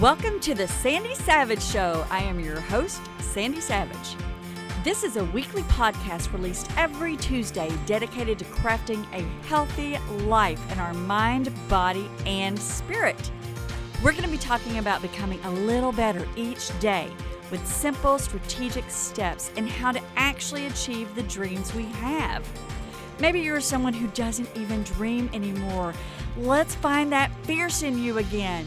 Welcome to the Sandi Savage Show. I am your host, Sandi Savage. This is a weekly podcast released every Tuesday dedicated to crafting a healthy life in our mind, body, and spirit. We're going to be talking about becoming a little better each day with simple, strategic steps and how to actually achieve the dreams we have. Maybe you're someone who doesn't even dream anymore. Let's find that fierce in you again.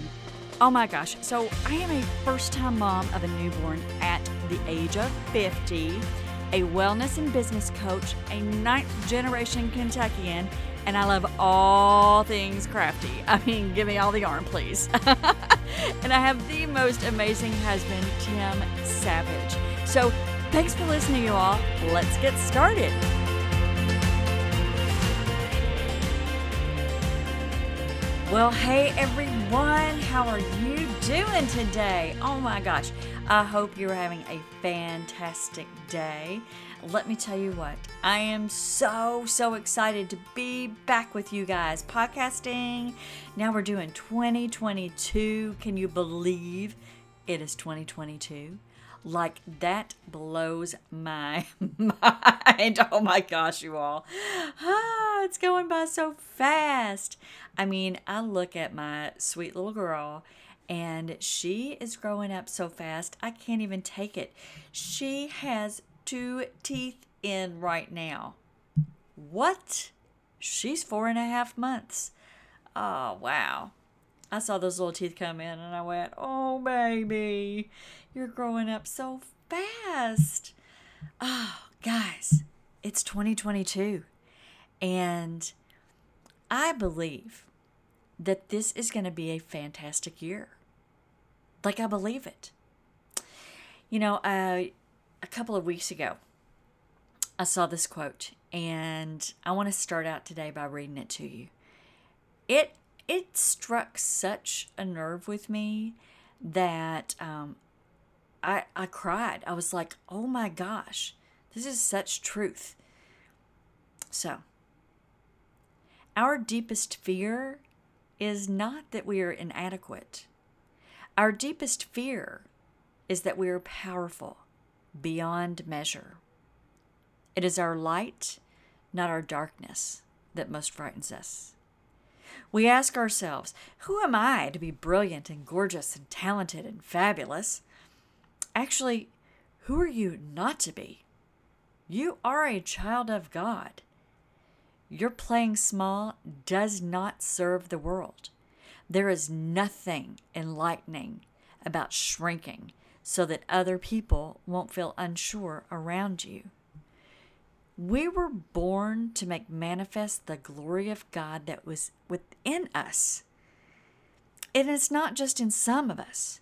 Oh my gosh. So, I am a first time mom of a newborn at the age of 50, a wellness and business coach, a ninth generation Kentuckian, and I love all things crafty. I mean, give me all the yarn, please. and I have the most amazing husband, Tim Savage. So, thanks for listening, you all. Let's get started. Well, hey everyone, how are you doing today? Oh my gosh, I hope you're having a fantastic day. Let me tell you what, I am so, so excited to be back with you guys podcasting. Now we're doing 2022. Can you believe it is 2022? Like that blows my mind. Oh my gosh, you all. Ah, it's going by so fast. I mean, I look at my sweet little girl and she is growing up so fast, I can't even take it. She has two teeth in right now. What? She's four and a half months. Oh, wow. I saw those little teeth come in and I went, oh, baby, you're growing up so fast. Oh, guys, it's 2022. And I believe that this is going to be a fantastic year. Like, I believe it. You know, uh, a couple of weeks ago, I saw this quote, and I want to start out today by reading it to you. It it struck such a nerve with me that um, I I cried. I was like, "Oh my gosh, this is such truth." So, our deepest fear is not that we are inadequate. Our deepest fear is that we are powerful beyond measure. It is our light, not our darkness, that most frightens us. We ask ourselves, Who am I to be brilliant and gorgeous and talented and fabulous? Actually, who are you not to be? You are a child of God. Your playing small does not serve the world. There is nothing enlightening about shrinking so that other people won't feel unsure around you. We were born to make manifest the glory of God that was within us. And it's not just in some of us,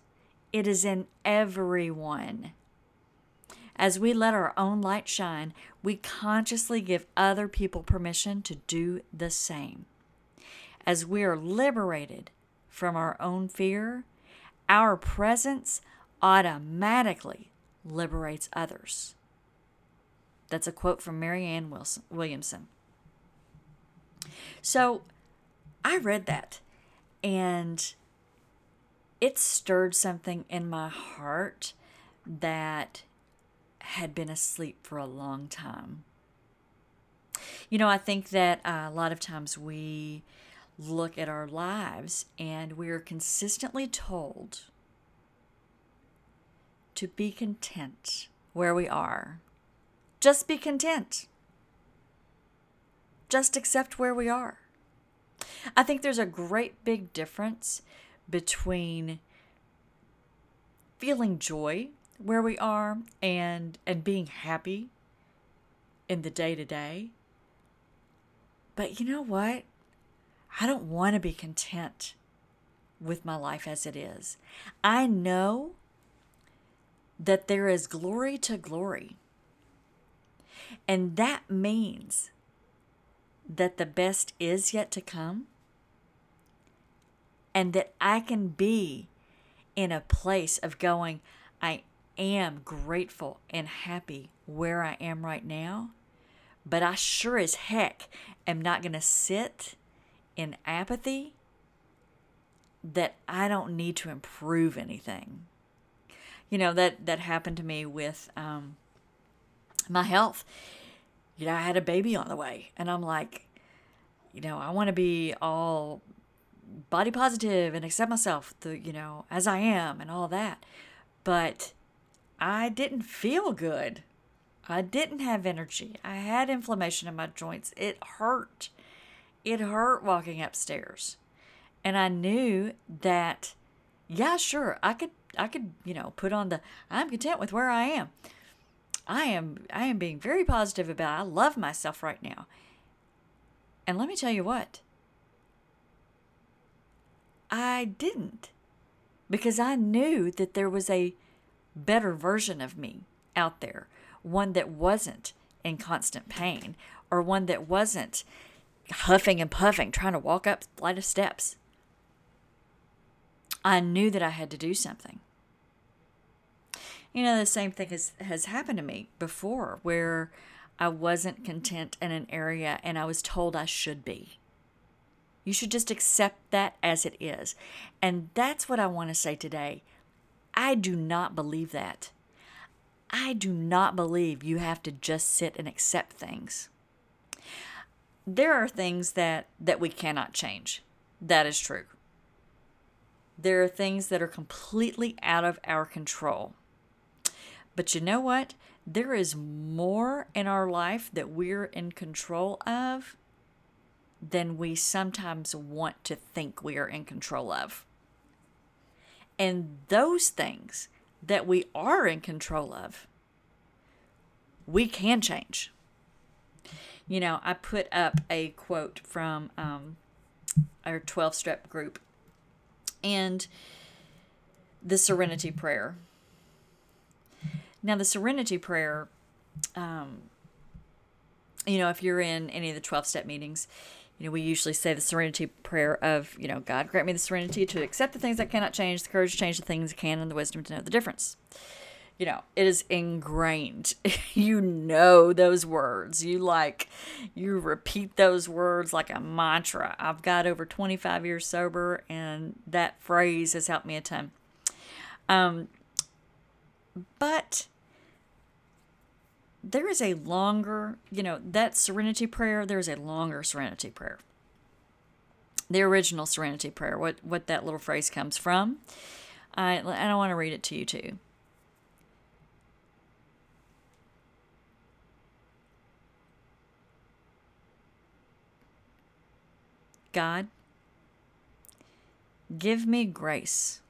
it is in everyone. As we let our own light shine, we consciously give other people permission to do the same. As we are liberated from our own fear, our presence automatically liberates others. That's a quote from Marianne Wilson, Williamson. So I read that and it stirred something in my heart that had been asleep for a long time. You know, I think that uh, a lot of times we look at our lives and we are consistently told to be content where we are. Just be content. Just accept where we are. I think there's a great big difference between feeling joy where we are and and being happy in the day to day. But you know what? I don't want to be content with my life as it is. I know that there is glory to glory. And that means that the best is yet to come and that I can be in a place of going, I am grateful and happy where I am right now, but I sure as heck am not going to sit in apathy that I don't need to improve anything. You know that that happened to me with um, my health. You know, I had a baby on the way, and I'm like, you know, I want to be all body positive and accept myself, the you know, as I am, and all that. But I didn't feel good. I didn't have energy. I had inflammation in my joints. It hurt. It hurt walking upstairs. And I knew that yeah, sure, I could I could, you know, put on the I'm content with where I am. I am I am being very positive about it. I love myself right now. And let me tell you what. I didn't because I knew that there was a better version of me out there, one that wasn't in constant pain or one that wasn't huffing and puffing trying to walk up flight of steps. I knew that I had to do something. You know, the same thing has, has happened to me before where I wasn't content in an area and I was told I should be. You should just accept that as it is. And that's what I want to say today. I do not believe that. I do not believe you have to just sit and accept things. There are things that, that we cannot change. That is true. There are things that are completely out of our control. But you know what? There is more in our life that we're in control of than we sometimes want to think we are in control of. And those things that we are in control of, we can change. You know, I put up a quote from um, our 12 step group and the Serenity Prayer. Now, the Serenity Prayer, um, you know, if you're in any of the 12 step meetings, you know, we usually say the serenity prayer of, you know, God grant me the serenity to accept the things I cannot change, the courage to change the things I can, and the wisdom to know the difference. You know, it is ingrained. you know those words. You like, you repeat those words like a mantra. I've got over 25 years sober, and that phrase has helped me a ton. Um, but there is a longer, you know, that serenity prayer, there's a longer serenity prayer. The original serenity prayer, what, what that little phrase comes from. I, and I want to read it to you too. God, give me grace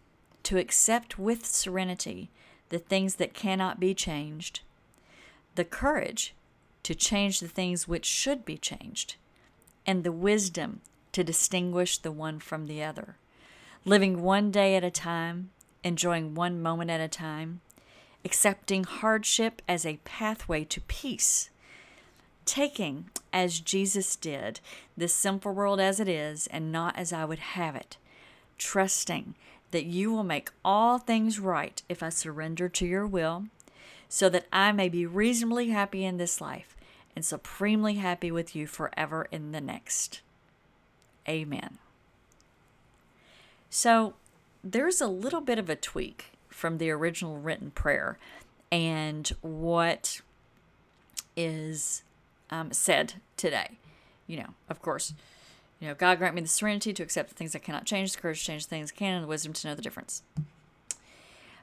to accept with serenity the things that cannot be changed the courage to change the things which should be changed, and the wisdom to distinguish the one from the other. Living one day at a time, enjoying one moment at a time, accepting hardship as a pathway to peace, taking, as Jesus did, this sinful world as it is and not as I would have it, trusting that you will make all things right if I surrender to your will so that I may be reasonably happy in this life and supremely happy with you forever in the next. Amen. So there's a little bit of a tweak from the original written prayer and what is um, said today. You know, of course, you know, God grant me the serenity to accept the things I cannot change, the courage to change things I can, and the wisdom to know the difference.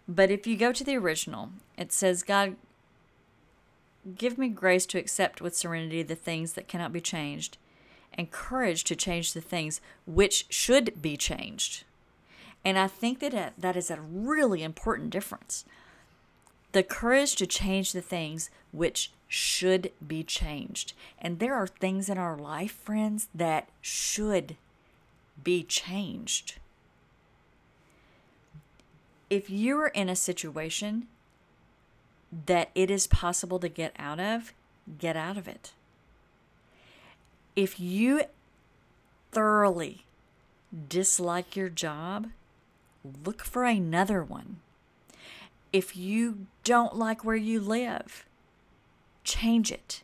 But if you go to the original, it says, God, give me grace to accept with serenity the things that cannot be changed, and courage to change the things which should be changed. And I think that that is a really important difference. The courage to change the things which should be changed. And there are things in our life, friends, that should be changed if you're in a situation that it is possible to get out of, get out of it. If you thoroughly dislike your job, look for another one. If you don't like where you live, change it.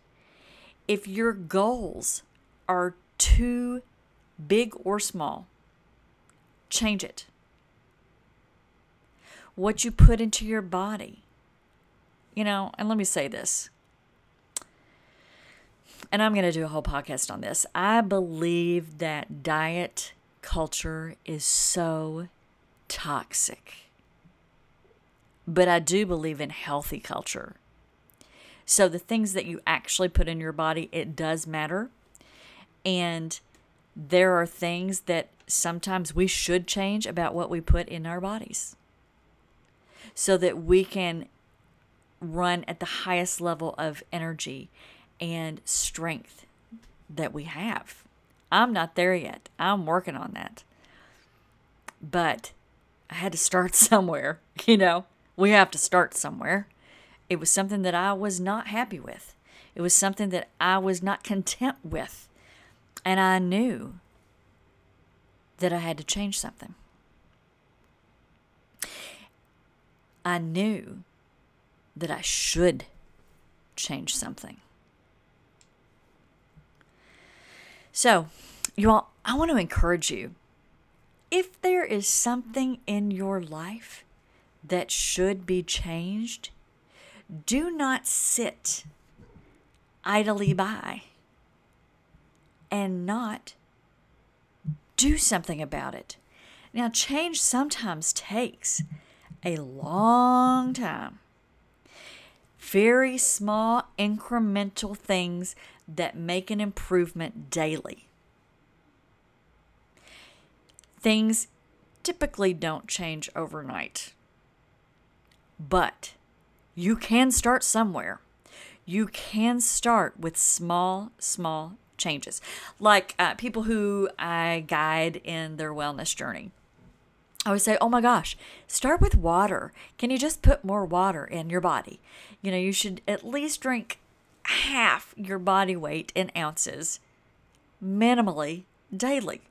If your goals are too big or small, change it. What you put into your body. You know, and let me say this. And I'm going to do a whole podcast on this. I believe that diet culture is so toxic. But I do believe in healthy culture. So the things that you actually put in your body, it does matter. And there are things that sometimes we should change about what we put in our bodies so that we can run at the highest level of energy and strength that we have. I'm not there yet. I'm working on that. But I had to start somewhere, you know. We have to start somewhere. It was something that I was not happy with. It was something that I was not content with. And I knew that I had to change something. I knew that I should change something. So, you all, I want to encourage you. If there is something in your life that should be changed, do not sit idly by and not do something about it. Now, change sometimes takes a long time. Very small, incremental things that make an improvement daily. Things typically don't change overnight, but you can start somewhere. You can start with small, small changes. Like uh, people who I guide in their wellness journey. I would say, oh my gosh, start with water. Can you just put more water in your body? You know, you should at least drink half your body weight in ounces minimally daily.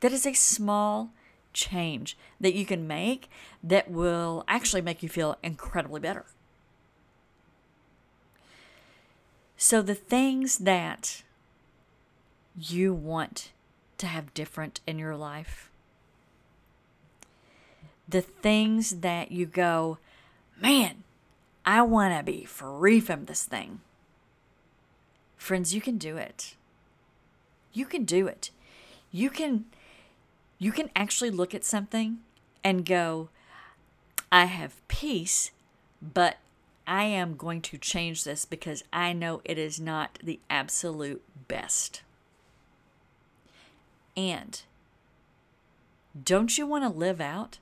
That is a small change that you can make that will actually make you feel incredibly better. So, the things that you want to have different in your life, the things that you go, man, I want to be free from this thing. Friends, you can do it. You can do it. You can you can actually look at something and go, I have peace, but I am going to change this because I know it is not the absolute best. And don't you want to live out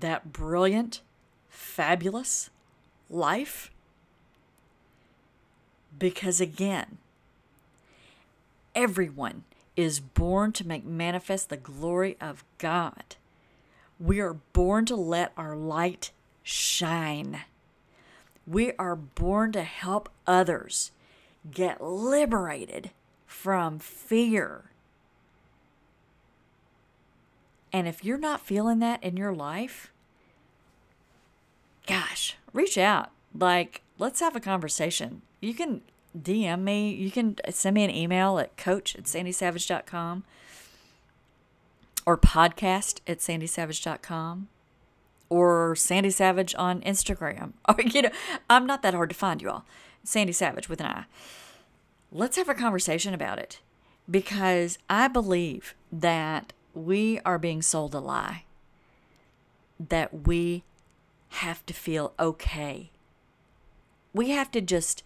that brilliant, fabulous life? Because again, everyone is born to make manifest the glory of God. We are born to let our light shine. We are born to help others get liberated from fear. And if you're not feeling that in your life, gosh, reach out. Like, let's have a conversation. You can DM me. You can send me an email at coach at sandisavage.com or podcast at sandisavage.com or Sandi Savage on Instagram. Or, you know, I'm not that hard to find, you all. Sandi Savage with an I. Let's have a conversation about it because I believe that we are being sold a lie that we have to feel okay. We have to just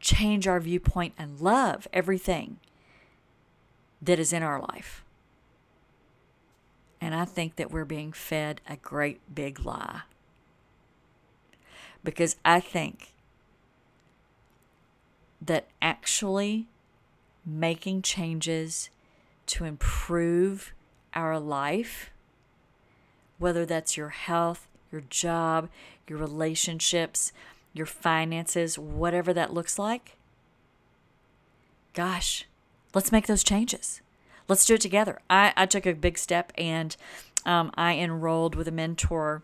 change our viewpoint and love everything that is in our life. And I think that we're being fed a great big lie. Because I think that actually making changes to improve our life, whether that's your health, your job, your relationships, your finances, whatever that looks like, gosh, let's make those changes. Let's do it together. I, I took a big step and um, I enrolled with a mentor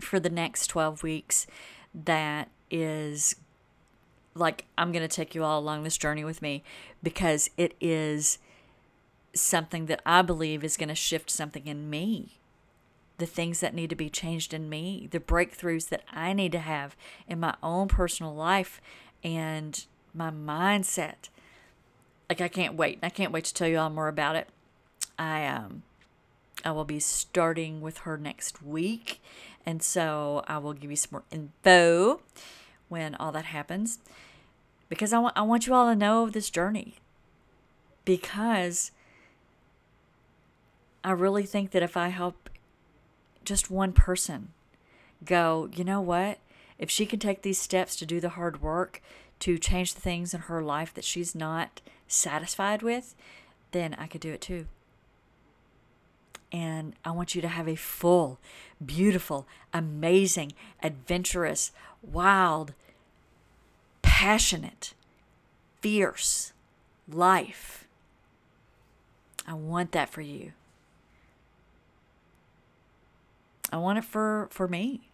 for the next 12 weeks that is like, I'm going to take you all along this journey with me because it is something that I believe is going to shift something in me. The things that need to be changed in me, the breakthroughs that I need to have in my own personal life and my mindset. Like I can't wait. I can't wait to tell you all more about it. I um I will be starting with her next week. And so I will give you some more info when all that happens. Because I want I want you all to know this journey. Because I really think that if I help just one person go, you know what? If she can take these steps to do the hard work to change the things in her life that she's not satisfied with, then I could do it too. And I want you to have a full, beautiful, amazing, adventurous, wild, passionate, fierce life. I want that for you. I want it for, for me.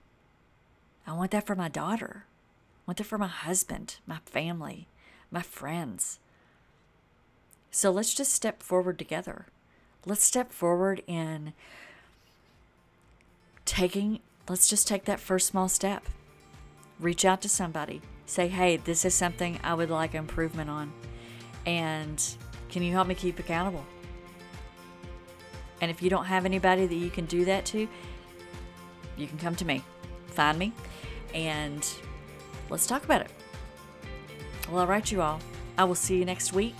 I want that for my daughter. I want that for my husband, my family, my friends. So let's just step forward together. Let's step forward in taking, let's just take that first small step. Reach out to somebody. Say, hey, this is something I would like improvement on. And can you help me keep accountable? And if you don't have anybody that you can do that to, you can come to me, find me, and let's talk about it. Well, all right, you all. I will see you next week.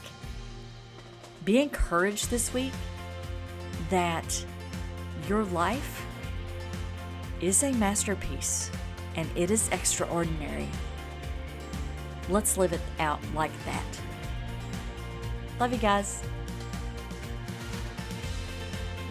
Be encouraged this week that your life is a masterpiece and it is extraordinary. Let's live it out like that. Love you guys.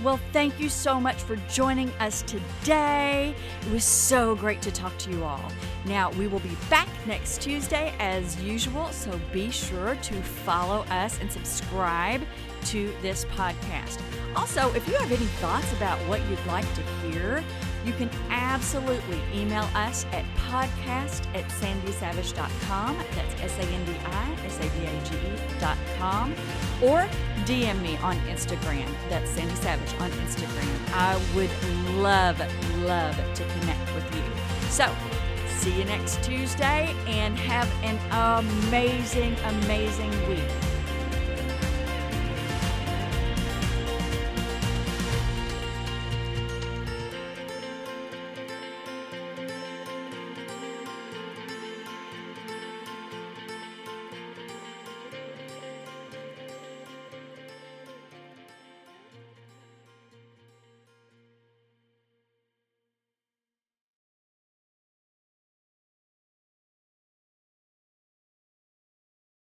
Well, thank you so much for joining us today. It was so great to talk to you all. Now, we will be back next Tuesday as usual, so be sure to follow us and subscribe to this podcast. Also, if you have any thoughts about what you'd like to hear, you can absolutely email us at podcast at sandisavage.com. That's S A N D I S A V A G E.com. Or DM me on Instagram. That's Sandi Savage on Instagram. I would love, love to connect with you. So, see you next Tuesday and have an amazing, amazing week.